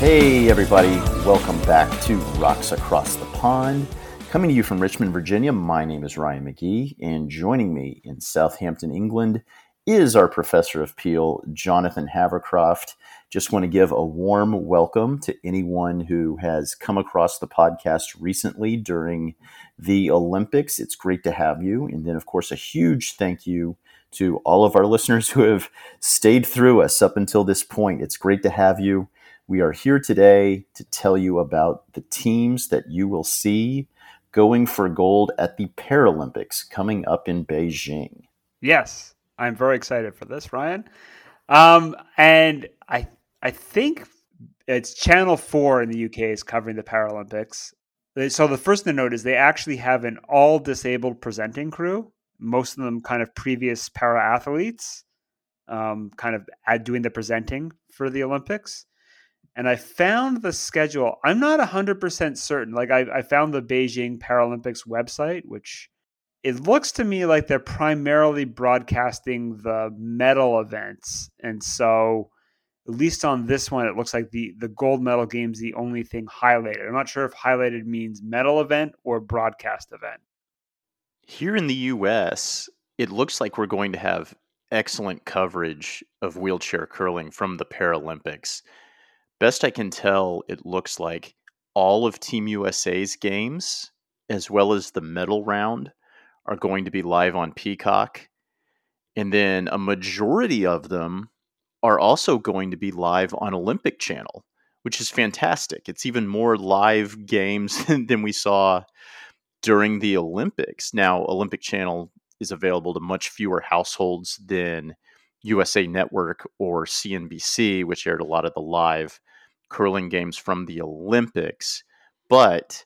Hey, everybody, welcome back to Rocks Across the Pond. Coming to you from Richmond, Virginia, my name is Ryan McGee, and joining me in Southampton, England, is our professor of Peel, Jonathan Havercroft. Just want to give a warm welcome to anyone who has come across the podcast recently during the Olympics. It's great to have you. And then, of course, a huge thank you to all of our listeners who have stayed through us up until this point. It's great to have you. We are here today to tell you about the teams that you will see going for gold at the Paralympics coming up in Beijing. Yes, I'm very excited for this, Ryan. Um, and I I think it's Channel Four in the UK is covering the Paralympics. So the first thing to note is they actually have an all disabled presenting crew. Most of them kind of previous para athletes, um, kind of doing the presenting for the Olympics and I found the schedule. I'm not 100% certain. Like, I, I found the Beijing Paralympics website, which it looks to me like they're primarily broadcasting the medal events. And so, at least on this one, it looks like the, the gold medal game's the only thing highlighted. I'm not sure if highlighted means medal event or broadcast event. Here in the US, it looks like we're going to have excellent coverage of wheelchair curling from the Paralympics. Best I can tell, it looks like all of Team USA's games, as well as the medal round, are going to be live on Peacock. And then a majority of them are also going to be live on Olympic Channel, which is fantastic. It's even more live games than we saw during the Olympics. Now, Olympic Channel is available to much fewer households than USA Network or CNBC, which aired a lot of the live curling games from the Olympics. But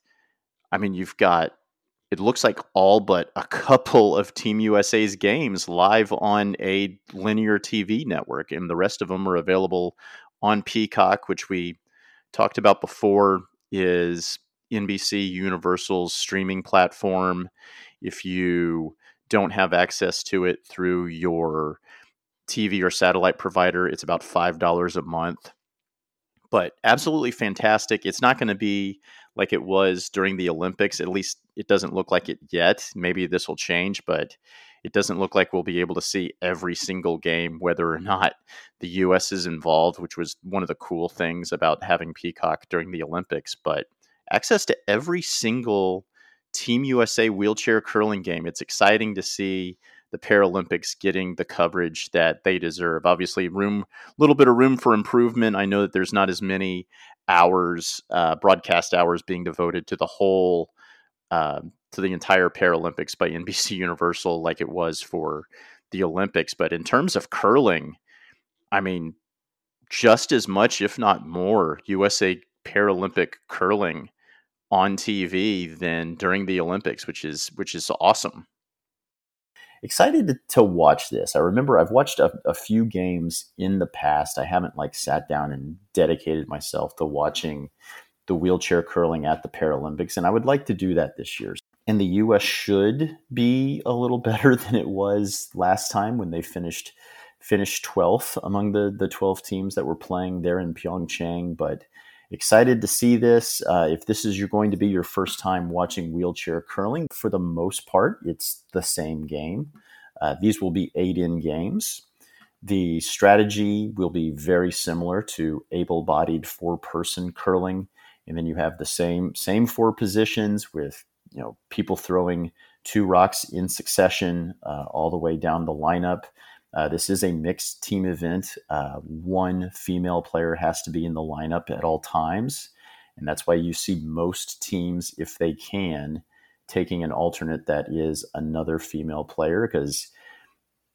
I mean, you've got it looks like all but a couple of Team USA's games live on a linear TV network, and the rest of them are available on Peacock, which we talked about before is NBC Universal's streaming platform. If you don't have access to it through your TV or satellite provider, it's about $5 a month but absolutely fantastic. It's not going to be like it was during the Olympics. At least it doesn't look like it yet. Maybe this will change, but it doesn't look like we'll be able to see every single game, whether or not the U.S. is involved, which was one of the cool things about having Peacock during the Olympics. But access to every single Team USA wheelchair curling game. It's exciting to see the Paralympics getting the coverage that they deserve. Obviously, room a little bit of room for improvement. I know that there's not as many hours, uh, broadcast hours, being devoted to the whole uh, to the entire Paralympics by NBC Universal like it was for the Olympics. But in terms of curling, I mean, just as much, if not more, USA Paralympic curling on TV than during the Olympics, which is which is awesome excited to, watch this. I remember I've watched a, a, few games in the past. I haven't like sat down and dedicated myself to watching the wheelchair curling at the Paralympics, and I would like to do that this year. And the U.S. should be a little better than it was last time when they finished finished 12th among the the 12 teams that were playing there in Pyeongchang, but excited to see this. Uh, if this is you're going to be your first time watching wheelchair curling, for the most part, it's the same game. Uh, these will be eight in games. The strategy will be very similar to able-bodied four-person curling, and then you have the same same four positions with you know people throwing two rocks in succession uh, all the way down the lineup. Uh, this is a mixed team event. Uh, one female player has to be in the lineup at all times. And that's why you see most teams, if they can, taking an alternate that is another female player. Because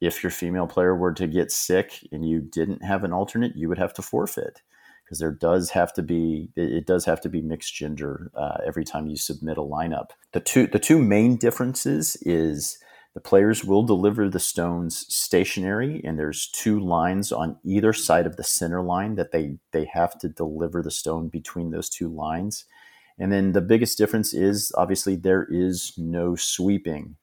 if your female player were to get sick and you didn't have an alternate, you would have to forfeit. because there does have to be it does have to be mixed gender uh, every time you submit a lineup. The two the two main differences is the players will deliver the stones stationary, and there's two lines on either side of the center line that they they have to deliver the stone between those two lines. And then the biggest difference is obviously there is no sweeping.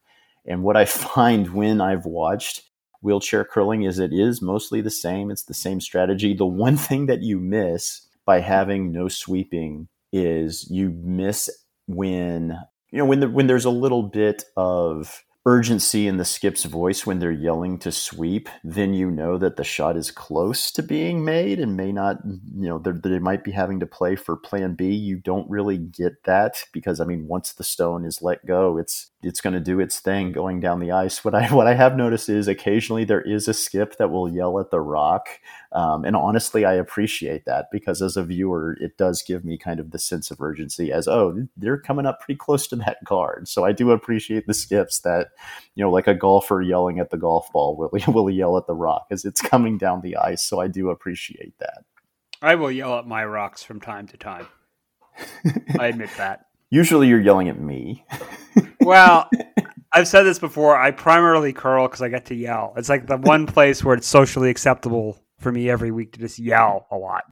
And what I find when I've watched wheelchair curling is it is mostly the same. It's the same strategy. The one thing that you miss by having no sweeping is you miss when you know when the, when there's a little bit of urgency in the skip's voice when they're yelling to sweep, then you know that the shot is close to being made and may not, you know, they might be having to play for plan B. You don't really get that because I mean, once the stone is let go, it's it's going to do its thing going down the ice. What I what I have noticed is occasionally there is a skip that will yell at the rock, um, and honestly, I appreciate that because as a viewer, it does give me kind of the sense of urgency as oh they're coming up pretty close to that guard. So I do appreciate the skips that you know like a golfer yelling at the golf ball will will yell at the rock as it's coming down the ice. So I do appreciate that. I will yell at my rocks from time to time. I admit that. Usually you're yelling at me. well, I've said this before. I primarily curl because I get to yell. It's like the one place where it's socially acceptable for me every week to just yell a lot.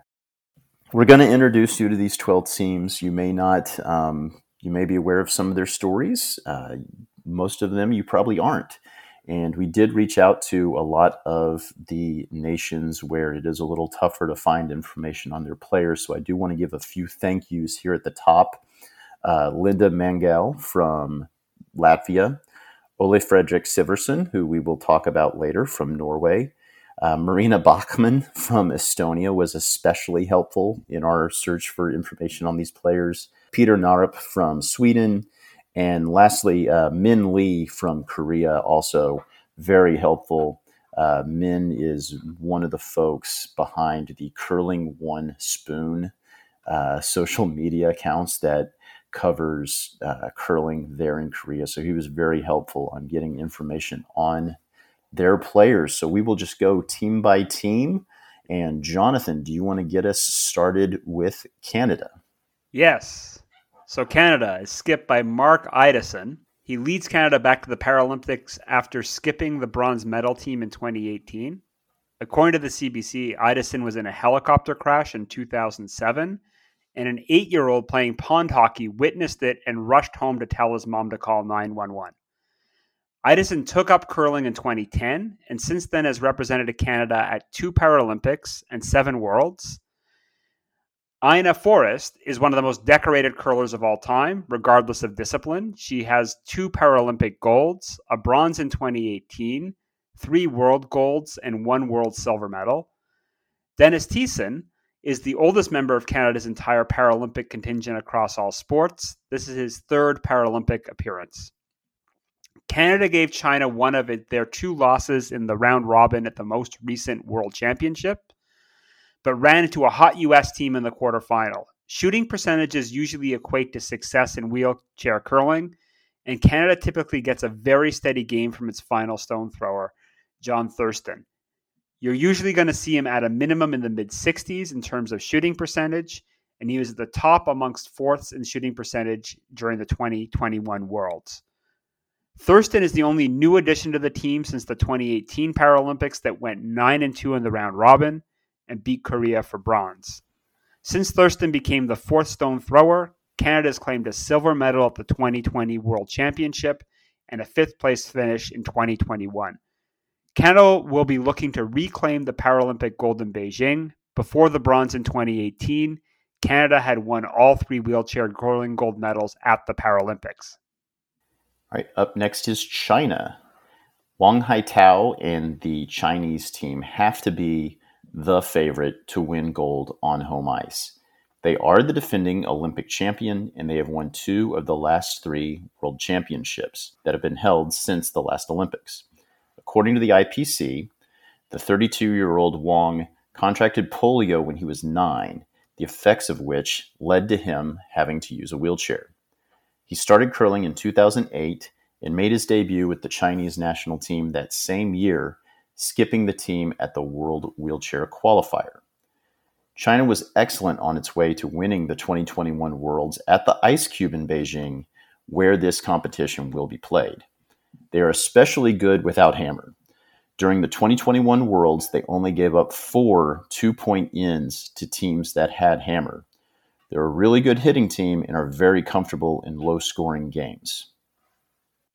We're going to introduce you to these 12 teams. You may not, um, you may be aware of some of their stories. Uh, most of them you probably aren't. And we did reach out to a lot of the nations where it is a little tougher to find information on their players. So I do want to give a few thank yous here at the top uh, Linda Mangel from Latvia, Ole Fredrik Syversen, who we will talk about later from Norway. Uh, Marina Bachmann from Estonia was especially helpful in our search for information on these players. Peter Narup from Sweden. And lastly, uh, Min Lee from Korea, also very helpful. Uh, Min is one of the folks behind the Curling One Spoon uh, social media accounts that covers uh, curling there in Korea. So he was very helpful on getting information on their players. So we will just go team by team. And Jonathan, do you want to get us started with Canada? Yes. So Canada is skipped by Mark Ideson. He leads Canada back to the Paralympics after skipping the bronze medal team in 2018. According to the CBC, Ideson was in a helicopter crash in 2007 and an eight year old playing pond hockey witnessed it and rushed home to tell his mom to call 911. Ideson took up curling in 2010 and since then has represented Canada at two Paralympics and seven Worlds. Ina Forrest is one of the most decorated curlers of all time, regardless of discipline. She has two Paralympic golds, a bronze in 2018, three world golds, and one world silver medal. Dennis Thiessen is the oldest member of Canada's entire Paralympic contingent across all sports. This is his third Paralympic appearance. Canada gave China one of their two losses in the round robin at the most recent World Championship, but ran into a hot U.S. team in the quarterfinal. Shooting percentages usually equate to success in wheelchair curling, and Canada typically gets a very steady game from its final stone thrower, John Thurston. You're usually going to see him at a minimum in the mid 60s in terms of shooting percentage, and he was at the top amongst fourths in shooting percentage during the 2021 Worlds. Thurston is the only new addition to the team since the 2018 Paralympics that went 9 and 2 in the round robin and beat Korea for bronze. Since Thurston became the fourth stone thrower, Canada has claimed a silver medal at the 2020 World Championship and a fifth place finish in 2021. Canada will be looking to reclaim the Paralympic gold in Beijing. Before the bronze in 2018, Canada had won all three wheelchair curling gold medals at the Paralympics. All right, up next is China. Wang Haitao and the Chinese team have to be the favorite to win gold on home ice. They are the defending Olympic champion, and they have won two of the last three world championships that have been held since the last Olympics. According to the IPC, the 32 year old Wang contracted polio when he was nine, the effects of which led to him having to use a wheelchair. He started curling in 2008 and made his debut with the Chinese national team that same year, skipping the team at the World Wheelchair Qualifier. China was excellent on its way to winning the 2021 Worlds at the Ice Cube in Beijing, where this competition will be played. They are especially good without Hammer. During the 2021 Worlds, they only gave up four two point ins to teams that had Hammer. They're a really good hitting team and are very comfortable in low scoring games.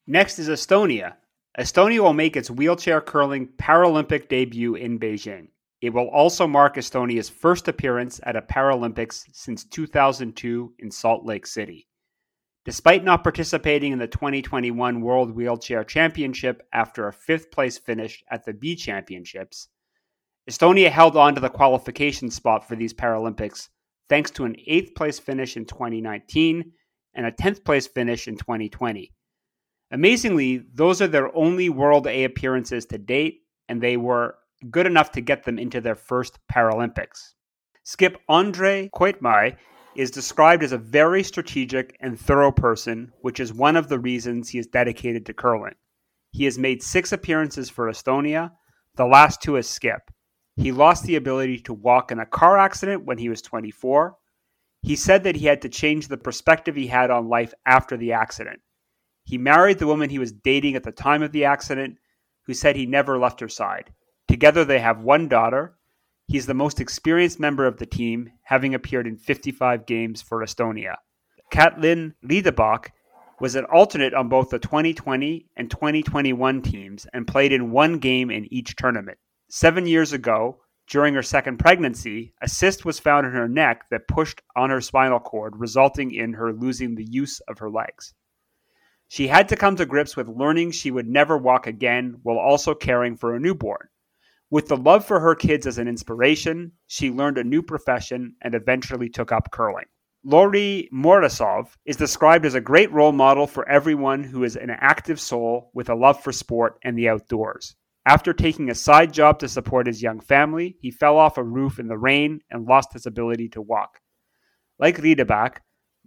Next is Estonia. Estonia will make its wheelchair curling Paralympic debut in Beijing. It will also mark Estonia's first appearance at a Paralympics since 2002 in Salt Lake City. Despite not participating in the 2021 World Wheelchair Championship after a fifth place finish at the B Championships, Estonia held on to the qualification spot for these Paralympics thanks to an eighth place finish in 2019 and a 10th place finish in 2020. Amazingly, those are their only World A appearances to date, and they were good enough to get them into their first Paralympics. Skip Andre Koitmäe is described as a very strategic and thorough person, which is one of the reasons he is dedicated to curling. He has made six appearances for Estonia, the last two as Skip. He lost the ability to walk in a car accident when he was 24. He said that he had to change the perspective he had on life after the accident. He married the woman he was dating at the time of the accident, who said he never left her side. Together, they have one daughter. He's the most experienced member of the team, having appeared in 55 games for Estonia. Katlin Liedebach was an alternate on both the 2020 and 2021 teams and played in one game in each tournament. Seven years ago, during her second pregnancy, a cyst was found in her neck that pushed on her spinal cord, resulting in her losing the use of her legs. She had to come to grips with learning she would never walk again while also caring for a newborn. With the love for her kids as an inspiration, she learned a new profession and eventually took up curling. Lauri Morozov is described as a great role model for everyone who is an active soul with a love for sport and the outdoors. After taking a side job to support his young family, he fell off a roof in the rain and lost his ability to walk. Like Liedebach,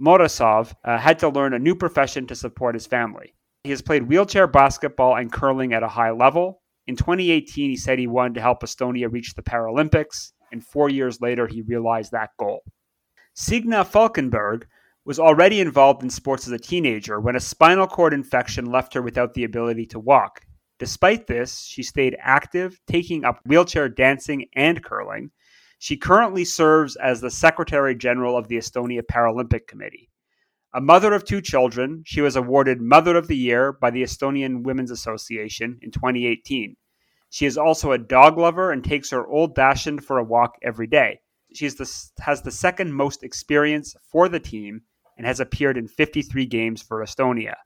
Morozov uh, had to learn a new profession to support his family. He has played wheelchair basketball and curling at a high level, in 2018, he said he wanted to help Estonia reach the Paralympics, and four years later, he realized that goal. Signe Falkenberg was already involved in sports as a teenager when a spinal cord infection left her without the ability to walk. Despite this, she stayed active, taking up wheelchair dancing and curling. She currently serves as the Secretary General of the Estonia Paralympic Committee. A mother of two children, she was awarded Mother of the Year by the Estonian Women's Association in 2018. She is also a dog lover and takes her old Dachshund for a walk every day. She the, has the second most experience for the team and has appeared in 53 games for Estonia.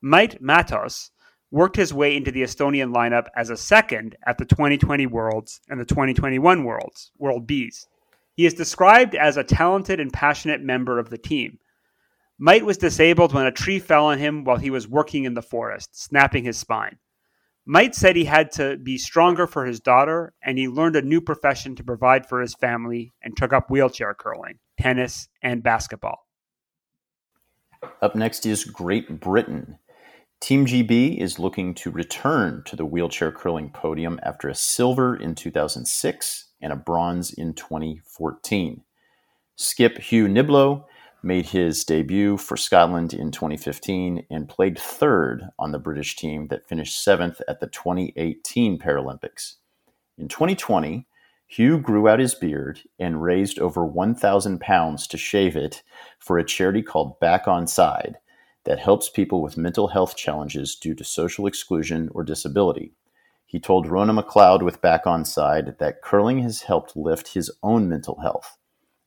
Mait Matos worked his way into the Estonian lineup as a second at the 2020 Worlds and the 2021 Worlds, World Bs. He is described as a talented and passionate member of the team. Mait was disabled when a tree fell on him while he was working in the forest, snapping his spine. Mait said he had to be stronger for his daughter, and he learned a new profession to provide for his family and took up wheelchair curling, tennis, and basketball. Up next is Great Britain. Team GB is looking to return to the wheelchair curling podium after a silver in 2006 and a bronze in 2014. Skip Hugh Nibloe made his debut for Scotland in 2015 and played third on the British team that finished seventh at the 2018 Paralympics. In 2020, Hugh grew out his beard and raised over 1,000 pounds to shave it for a charity called Back Onside that helps people with mental health challenges due to social exclusion or disability. He told Rona McLeod with Back Onside that curling has helped lift his own mental health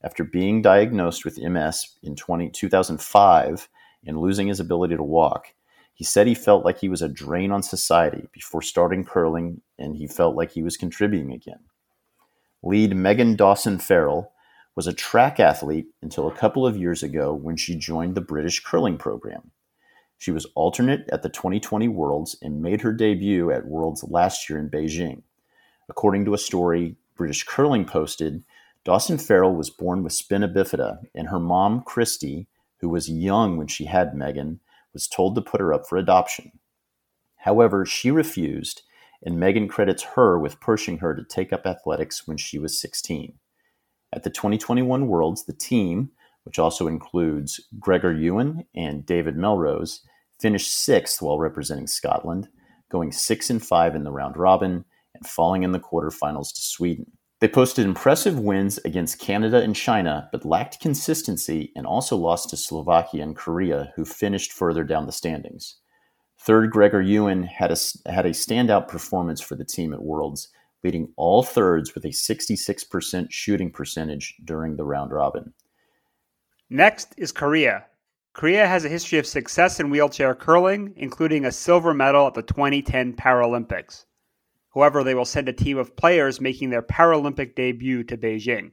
after being diagnosed with MS in 20, 2005 and losing his ability to walk, he said he felt like he was a drain on society before starting curling and he felt like he was contributing again. Lead Megan Dawson Farrell was a track athlete until a couple of years ago when she joined the British curling program. She was alternate at the 2020 Worlds and made her debut at Worlds last year in Beijing. According to a story British Curling posted, Dawson Farrell was born with spina bifida, and her mom, Christy, who was young when she had Megan, was told to put her up for adoption. However, she refused, and Megan credits her with pushing her to take up athletics when she was 16. At the 2021 Worlds, the team, which also includes Gregor Ewan and David Melrose, finished sixth while representing Scotland, going six and five in the round robin and falling in the quarterfinals to Sweden. They posted impressive wins against Canada and China, but lacked consistency and also lost to Slovakia and Korea, who finished further down the standings. Third, Gregor Ewan had a, had a standout performance for the team at Worlds, leading all thirds with a 66% shooting percentage during the round robin. Next is Korea. Korea has a history of success in wheelchair curling, including a silver medal at the 2010 Paralympics. However, they will send a team of players making their Paralympic debut to Beijing.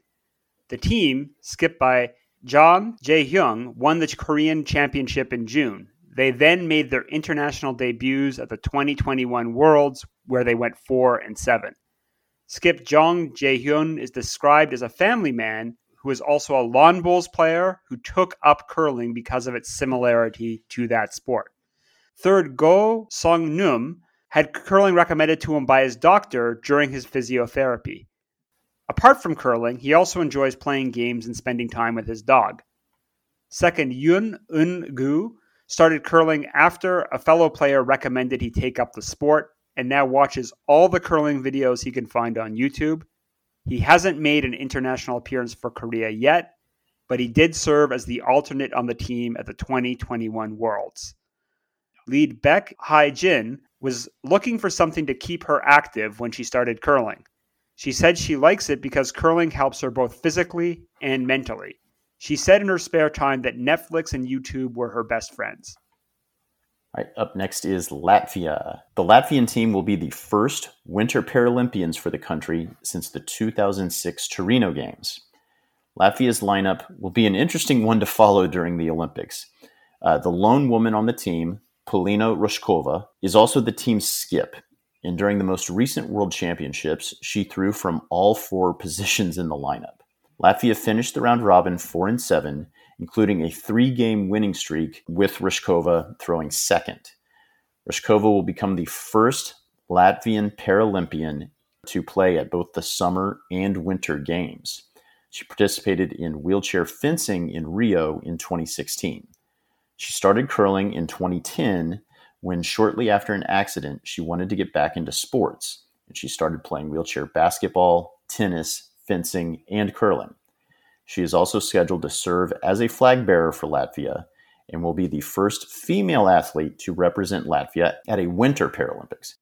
The team, skipped by Jang Jae-hyuk, won the Korean championship in June. They then made their international debuts at the 2021 Worlds, where they went 4 and 7. Skip Jang Jae-hyuk is described as a family man who is also a lawn bowls player who took up curling because of its similarity to that sport. Third, Go Seung-nam had curling recommended to him by his doctor during his physiotherapy. Apart from curling, he also enjoys playing games and spending time with his dog. Second, Yun Eun-gu started curling after a fellow player recommended he take up the sport and now watches all the curling videos he can find on YouTube he hasn't made an international appearance for Korea yet, but he did serve as the alternate on the team at the 2021 Worlds. Lead Baek Hye-jin was looking for something to keep her active when she started curling. She said she likes it because curling helps her both physically and mentally. She said in her spare time that Netflix and YouTube were her best friends. All right, up next is Latvia. The Latvian team will be the first Winter Paralympians for the country since the 2006 Torino Games. Latvia's lineup will be an interesting one to follow during the Olympics. Uh, the lone woman on the team, Polina Rožkova, is also the team's skip. And during the most recent World Championships, she threw from all four positions in the lineup. Latvia finished the round robin 4 and 7 including a three game winning streak with Rožkova throwing second. Rožkova will become the first Latvian Paralympian to play at both the summer and winter games. She participated in wheelchair fencing in Rio in 2016. She started curling in 2010 when, shortly after an accident, she wanted to get back into sports and she started playing wheelchair basketball, tennis, fencing, and curling. She is also scheduled to serve as a flag bearer for Latvia and will be the first female athlete to represent Latvia at a Winter Paralympics.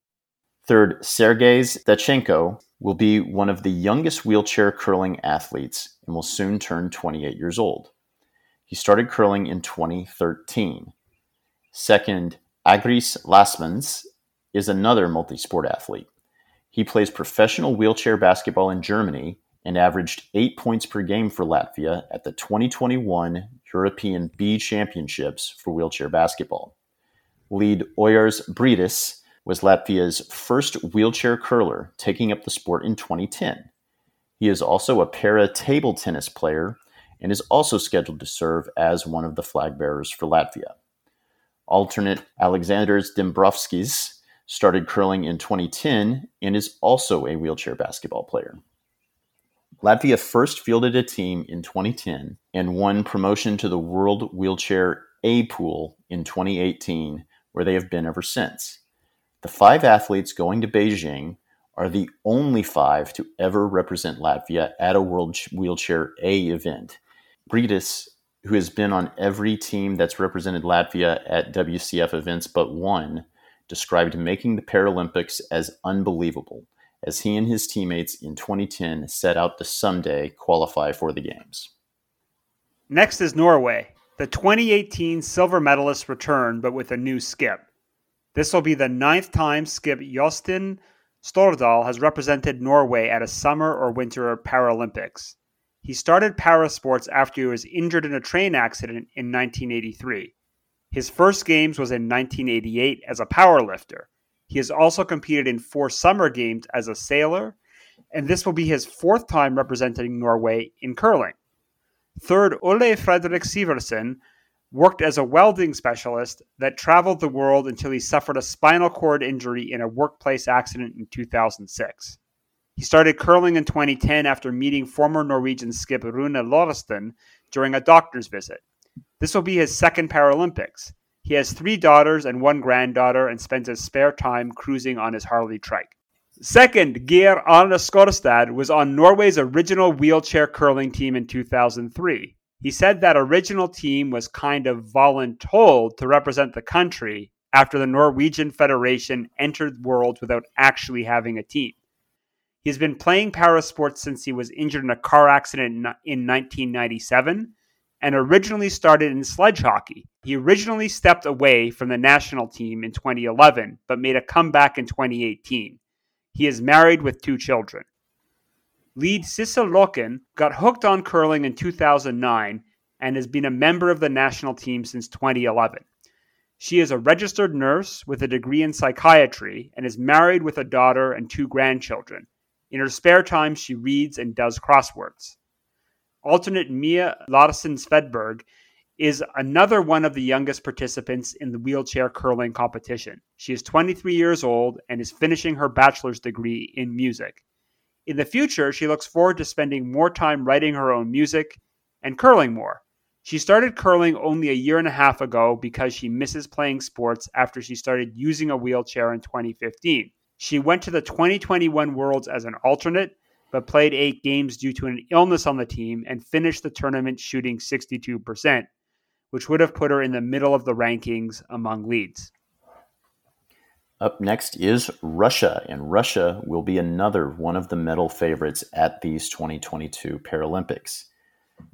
Third, Sergei Stachenko will be one of the youngest wheelchair curling athletes and will soon turn 28 years old. He started curling in 2013. Second, Agris Lasmans is another multi sport athlete. He plays professional wheelchair basketball in Germany and averaged eight points per game for Latvia at the 2021 European B Championships for wheelchair basketball. Lead Ojārs Briedis was Latvia's first wheelchair curler, taking up the sport in 2010. He is also a para table tennis player and is also scheduled to serve as one of the flag bearers for Latvia. Alternate Alexandrs Dombrovskis started curling in 2010 and is also a wheelchair basketball player. Latvia first fielded a team in 2010 and won promotion to the World Wheelchair A Pool in 2018, where they have been ever since. The five athletes going to Beijing are the only five to ever represent Latvia at a World Wheelchair A event. Briedis, who has been on every team that's represented Latvia at WCF events but one, described making the Paralympics as unbelievable as he and his teammates in 2010 set out to someday qualify for the Games. Next is Norway. The 2018 silver medalists return, but with a new skip. This will be the ninth time skip Jostein Stordahl has represented Norway at a summer or winter Paralympics. He started para sports after he was injured in a train accident in 1983. His first games was in 1988 as a powerlifter. He has also competed in four summer games as a sailor, and this will be his fourth time representing Norway in curling. Third, Ole Fredrik Syversen worked as a welding specialist that traveled the world until he suffered a spinal cord injury in a workplace accident in 2006. He started curling in 2010 after meeting former Norwegian skip Rune Lorentsen during a doctor's visit. This will be his second Paralympics. He has three daughters and one granddaughter and spends his spare time cruising on his Harley trike. Second, Geir Arne Skogstad was on Norway's original wheelchair curling team in 2003. He said that original team was kind of voluntold to represent the country after the Norwegian Federation entered Worlds without actually having a team. He's been playing parasports since he was injured in a car accident in 1997 and originally started in sledge hockey. He originally stepped away from the national team in 2011, but made a comeback in 2018. He is married with two children. Lead Sissel Løchen got hooked on curling in 2009 and has been a member of the national team since 2011. She is a registered nurse with a degree in psychiatry and is married with a daughter and two grandchildren. In her spare time, she reads and does crosswords. Alternate Mia Larsen Sveberg is another one of the youngest participants in the wheelchair curling competition. She is 23 years old and is finishing her bachelor's degree in music. In the future, she looks forward to spending more time writing her own music and curling more. She started curling only a year and a half ago because she misses playing sports after she started using a wheelchair in 2015. She went to the 2021 Worlds as an alternate, but played eight games due to an illness on the team and finished the tournament shooting 62%, which would have put her in the middle of the rankings among leads. Up next is Russia, and Russia will be another one of the medal favorites at these 2022 Paralympics.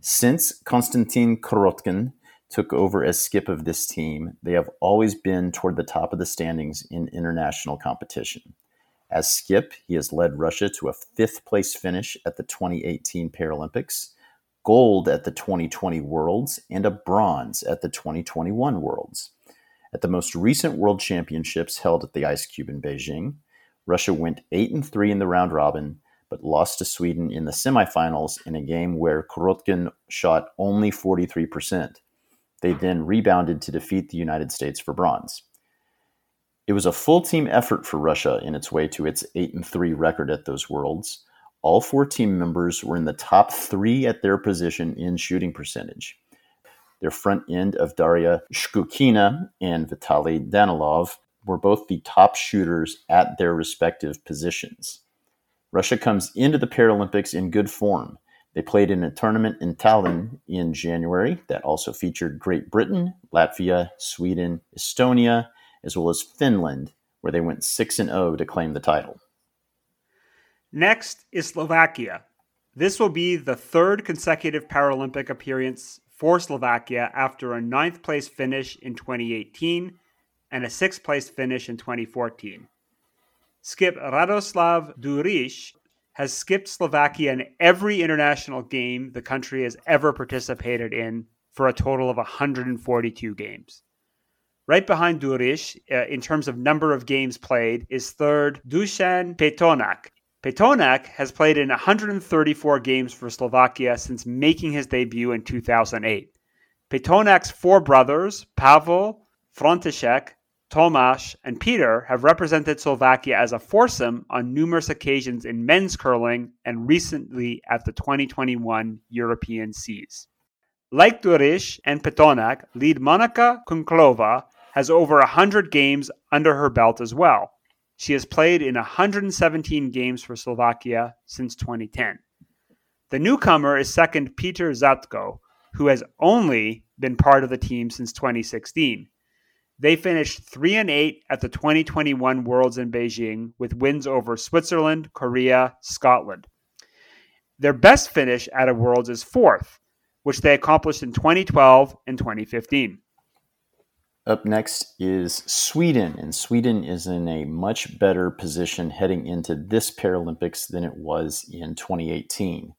Since Konstantin Kurokhtin took over as skip of this team, they have always been toward the top of the standings in international competition. As skip, he has led Russia to a fifth place finish at the 2018 Paralympics, gold at the 2020 Worlds, and a bronze at the 2021 Worlds. At the most recent World Championships held at the Ice Cube in Beijing, Russia went 8 and 3 in the round robin, but lost to Sweden in the semifinals in a game where Kurokhtin shot only 43%. They then rebounded to defeat the United States for bronze. It was a full team effort for Russia in its way to its 8 and 3 record at those Worlds. All four team members were in the top three at their position in shooting percentage. Their front end of Daria Shchukina and Vitaly Danilov were both the top shooters at their respective positions. Russia comes into the Paralympics in good form. They played in a tournament in Tallinn in January that also featured Great Britain, Latvia, Sweden, Estonia, as well as Finland, where they went 6 and 0 to claim the title. Next is Slovakia. This will be the third consecutive Paralympic appearance for Slovakia after a ninth place finish in 2018 and a sixth place finish in 2014. Skip Radoslav Duriš has skipped Slovakia in every international game the country has ever participated in for a total of 142 games. Right behind Duriš, uh, in terms of number of games played, is third Dusan Pitoňák. Pitoňák has played in 134 games for Slovakia since making his debut in 2008. Pitoňák's four brothers, Pavel, František, Tomáš, and Peter have represented Slovakia as a foursome on numerous occasions in men's curling and recently at the 2021 European Cs. Like Duriš and Pitoňák, lead Monika Kunkelová has over 100 games under her belt as well. She has played in 117 games for Slovakia since 2010. The newcomer is second Peter Zatko, who has only been part of the team since 2016. They finished 3 and 8 at the 2021 Worlds in Beijing with wins over Switzerland, Korea, Scotland. Their best finish at a Worlds is 4th, which they accomplished in 2012 and 2015. Up next is Sweden, and Sweden is in a much better position heading into this Paralympics than it was in 2018.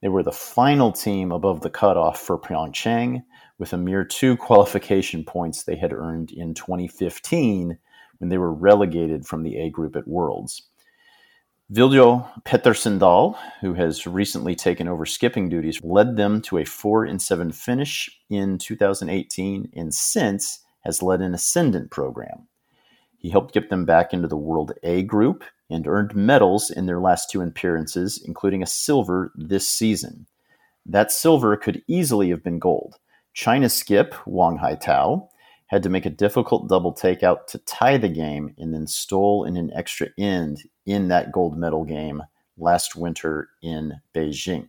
They were the final team above the cutoff for Pyeongchang, with a mere two qualification points they had earned in 2015 when they were relegated from the A group at Worlds. Viljo Petersson-Dahl, who has recently taken over skipping duties, led them to a 4 and 7 finish in 2018 and since has led an ascendant program. He helped get them back into the World A group and earned medals in their last two appearances, including a silver this season. That silver could easily have been gold. China skip Wang Haitao had to make a difficult double takeout to tie the game and then stole in an extra end in that gold medal game last winter in Beijing.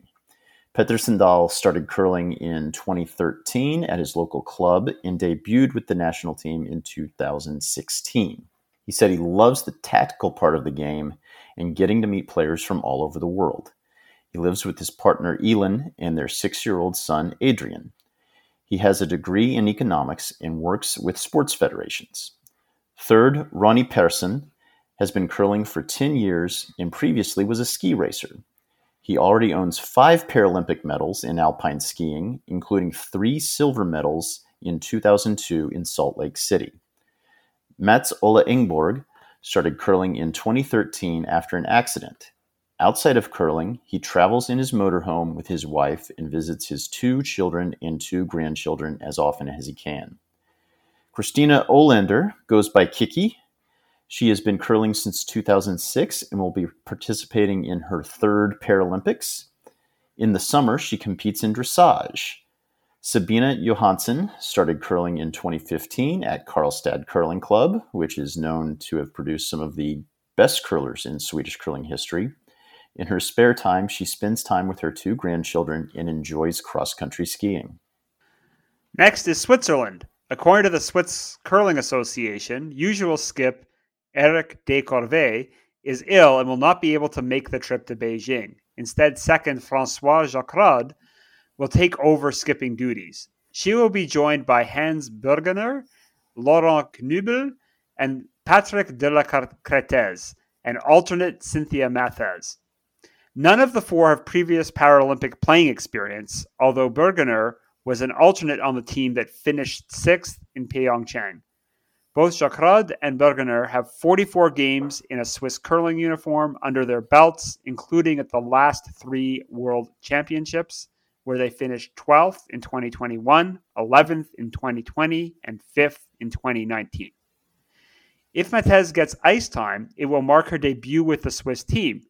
Petersson-Dahl started curling in 2013 at his local club and debuted with the national team in 2016. He said he loves the tactical part of the game and getting to meet players from all over the world. He lives with his partner Elin and their six year old son Adrian. He has a degree in economics and works with sports federations. Third, Ronnie Persson has been curling for 10 years and previously was a ski racer. He already owns five Paralympic medals in alpine skiing, including three silver medals in 2002 in Salt Lake City. Mats Ola Engborg started curling in 2013 after an accident. Outside of curling, he travels in his motorhome with his wife and visits his two children and two grandchildren as often as he can. Christina Ulander goes by Kiki she has been curling since 2006 and will be participating in her third Paralympics. In the summer, she competes in dressage. Sabina Johansson started curling in 2015 at Karlstad Curling Club, which is known to have produced some of the best curlers in Swedish curling history. In her spare time, she spends time with her two grandchildren and enjoys cross country skiing. Next is Switzerland. According to the Swiss Curling Association, usual skip Eric Decorvet is ill and will not be able to make the trip to Beijing. Instead, second Francois Jaquerod will take over skipping duties. She will be joined by Hans Burgener, Laurent Kneubühl, and Patrick Delacrétaz, and alternate Cynthia Mathez. None of the four have previous Paralympic playing experience, although Burgener was an alternate on the team that finished sixth in Pyeongchang. Both Jaquerod and Burgener have 44 games in a Swiss curling uniform under their belts, including at the last three World Championships, where they finished 12th in 2021, 11th in 2020, and 5th in 2019. If Mathez gets ice time, it will mark her debut with the Swiss team.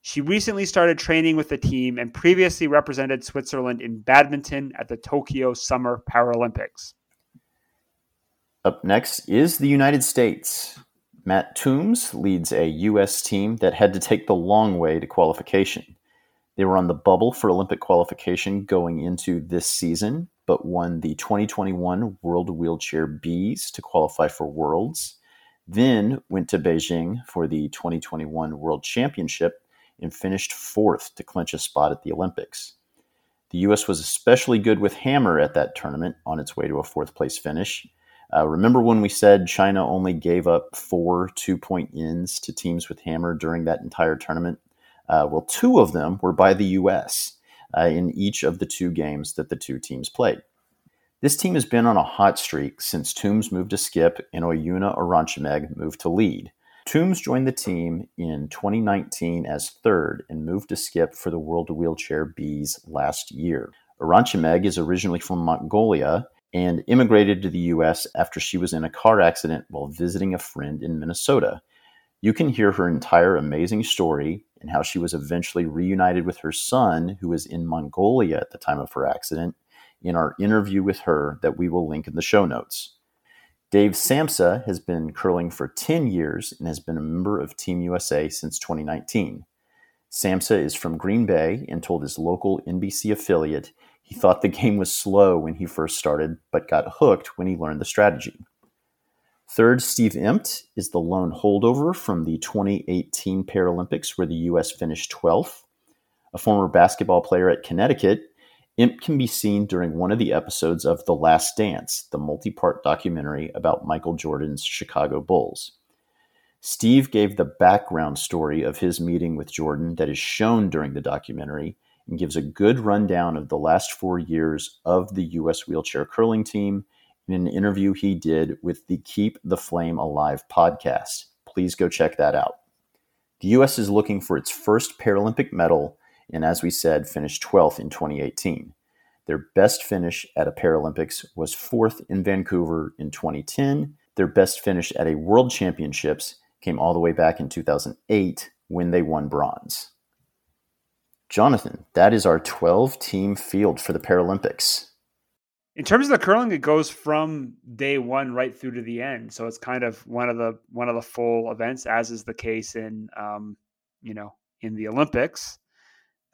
She recently started training with the team and previously represented Switzerland in badminton at the Tokyo Summer Paralympics. Up next is the United States. Matt Thums leads a U.S. team that had to take the long way to qualification. They were on the bubble for Olympic qualification going into this season, but won the 2021 World Wheelchair Bs to qualify for Worlds. Then went to Beijing for the 2021 World Championship and finished fourth to clinch a spot at the Olympics. The U.S. was especially good with Hammer at that tournament on its way to a fourth place finish uh, remember when we said China only gave up four two point ins to teams with hammer during that entire tournament? Uh, well, two of them were by the U.S. Uh, in each of the two games that the two teams played. This team has been on a hot streak since Thums moved to skip and Oyuna Uranchimeg moved to lead. Thums joined the team in 2019 as third and moved to skip for the World Wheelchair Bees last year. Uranchimeg is originally from Mongolia and immigrated to the US after she was in a car accident while visiting a friend in Minnesota. You can hear her entire amazing story and how she was eventually reunited with her son, who was in Mongolia at the time of her accident, in our interview with her that we will link in the show notes. Dave Samsa has been curling for 10 years and has been a member of Team USA since 2019. Samsa is from Green Bay and told his local NBC affiliate he thought the game was slow when he first started, but got hooked when he learned the strategy. Third, Steve Emt is the lone holdover from the 2018 Paralympics, where the U.S. finished 12th. A former basketball player at Connecticut, Emt can be seen during one of the episodes of The Last Dance, the multi part documentary about Michael Jordan's Chicago Bulls. Steve gave the background story of his meeting with Jordan that is shown during the documentary and gives a good rundown of the last four years of the U.S. wheelchair curling team in an interview he did with the Keep the Flame Alive podcast. Please go check that out. The U.S. is looking for its first Paralympic medal and, as we said, finished 12th in 2018. Their best finish at a Paralympics was fourth in Vancouver in 2010. Their best finish at a World Championships came all the way back in 2008 when they won bronze. Jonathan, that is our 12 team field for the Paralympics. In terms of the curling, it goes from day one right through to the end. So it's kind of one of the one of the full events, as is the case in um, you know in the Olympics.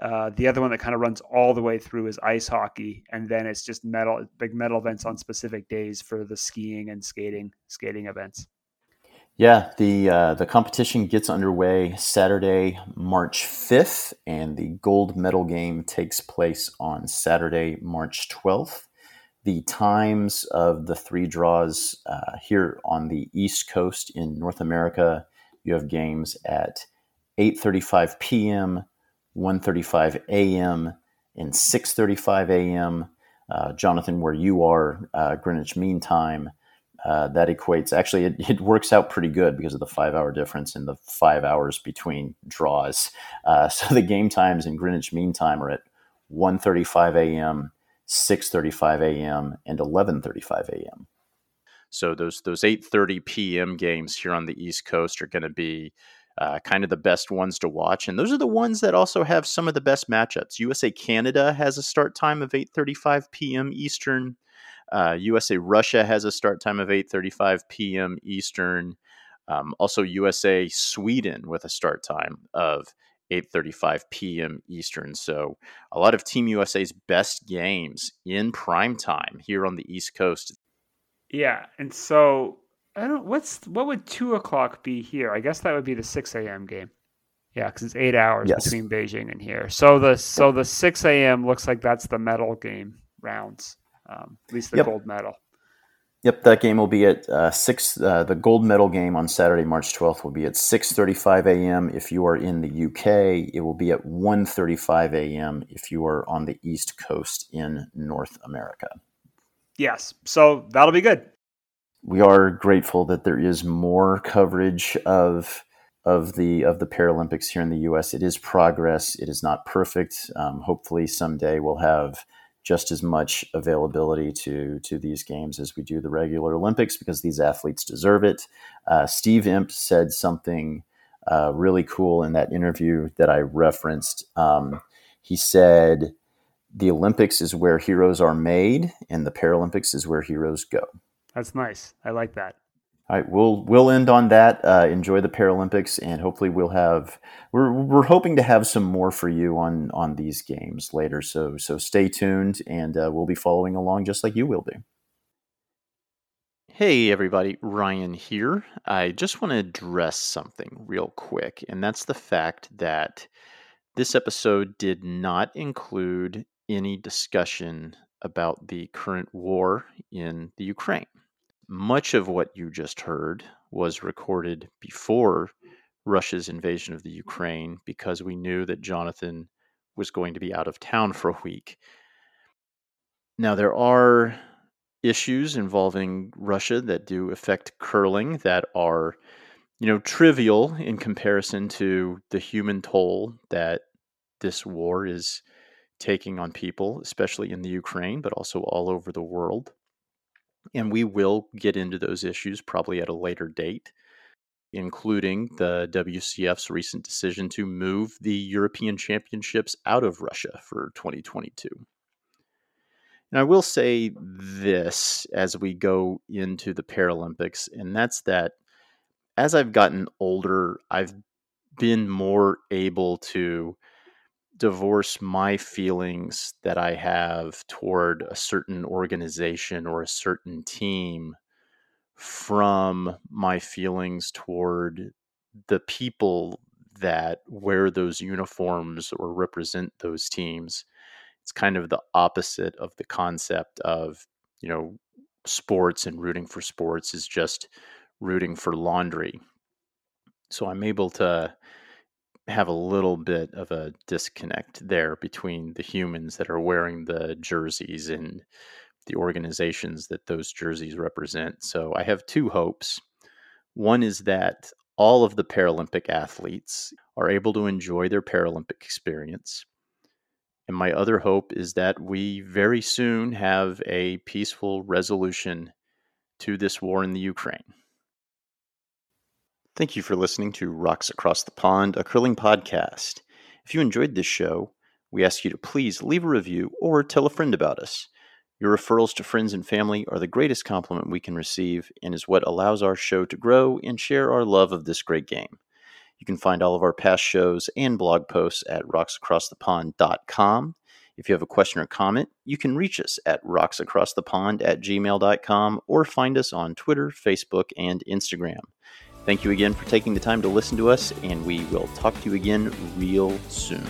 Uh, the other one that kind of runs all the way through is ice hockey, and then it's just medal big metal events on specific days for the skiing and skating skating events. Yeah, the uh, the competition gets underway Saturday, March fifth, and the gold medal game takes place on Saturday, March twelfth. The times of the three draws uh, here on the East Coast in North America, you have games at 8:35 p.m., 1:35 a.m., and 6:35 a.m. Uh, Jonathan, where you are, uh, Greenwich Mean Time uh, that equates actually it, it, works out pretty good because of the five hour difference in the five hours between draws uh, so the game times in greenwich mean time are at 1.35 a.m 6.35 a.m and 11.35 a.m so those those 8.30 p.m games here on the east coast are going to be uh, kind of the best ones to watch and those are the ones that also have some of the best matchups usa canada has a start time of 8.35 p.m eastern uh, USA Russia has a start time of 8:35 p.m. Eastern. Um, also USA Sweden with a start time of 8:35 p.m. Eastern. So a lot of Team USA's best games in prime time here on the East Coast. Yeah, and so I don't. What's what would two o'clock be here? I guess that would be the six a.m. game. Yeah, because it's eight hours yes. between Beijing and here. So the so the six a.m. looks like that's the medal game rounds um, at least the yep. gold medal. Yep, that game will be at uh, six. Uh, the gold medal game on Saturday, March twelfth, will be at six thirty-five a.m. If you are in the UK, it will be at 1.35 a.m. If you are on the East Coast in North America. Yes, so that'll be good. We are grateful that there is more coverage of of the of the Paralympics here in the U.S. It is progress. It is not perfect. Um, hopefully, someday we'll have just as much availability to to these games as we do the regular Olympics because these athletes deserve it. Uh, Steve Emt said something uh, really cool in that interview that I referenced. Um, he said, "The Olympics is where heroes are made, and the Paralympics is where heroes go." That's nice. I like that. All right, we'll we'll end on that. Uh, enjoy the Paralympics, and hopefully we'll have we're we're hoping to have some more for you on on these games later. So so stay tuned, and uh, we'll be following along just like you will be. Hey everybody, Ryan here. I just want to address something real quick, and that's the fact that this episode did not include any discussion about the current war in the Ukraine much of what you just heard was recorded before Russia's invasion of the Ukraine because we knew that Jonathan was going to be out of town for a week. Now, there are issues involving Russia that do affect curling that are, you know, trivial in comparison to the human toll that this war is taking on people, especially in the Ukraine, but also all over the world. And we will get into those issues probably at a later date, including the WCF's recent decision to move the European Championships out of Russia for 2022. And I will say this as we go into the Paralympics, and that's that as I've gotten older, I've been more able to divorce my feelings that I have toward a certain organization or a certain team from my feelings toward the people that wear those uniforms or represent those teams. It's kind of the opposite of the concept of, you know, sports and rooting for sports is just rooting for laundry. So I'm able to have a little bit of a disconnect there between the humans that are wearing the jerseys and the organizations that those jerseys represent. So I have two hopes. One is that all of the Paralympic athletes are able to enjoy their Paralympic experience. And my other hope is that we very soon have a peaceful resolution to this war in the Ukraine. Thank you for listening to Rocks Across the Pond, a curling podcast. If you enjoyed this show, we ask you to please leave a review or tell a friend about us. Your referrals to friends and family are the greatest compliment we can receive and is what allows our show to grow and share our love of this great game. You can find all of our past shows and blog posts at rocksacrossthepond.com. If you have a question or comment, you can reach us at rocksacrossthepond at gmail.com or find us on Twitter, Facebook, and Instagram. Thank you again for taking the time to listen to us, and we will talk to you again real soon.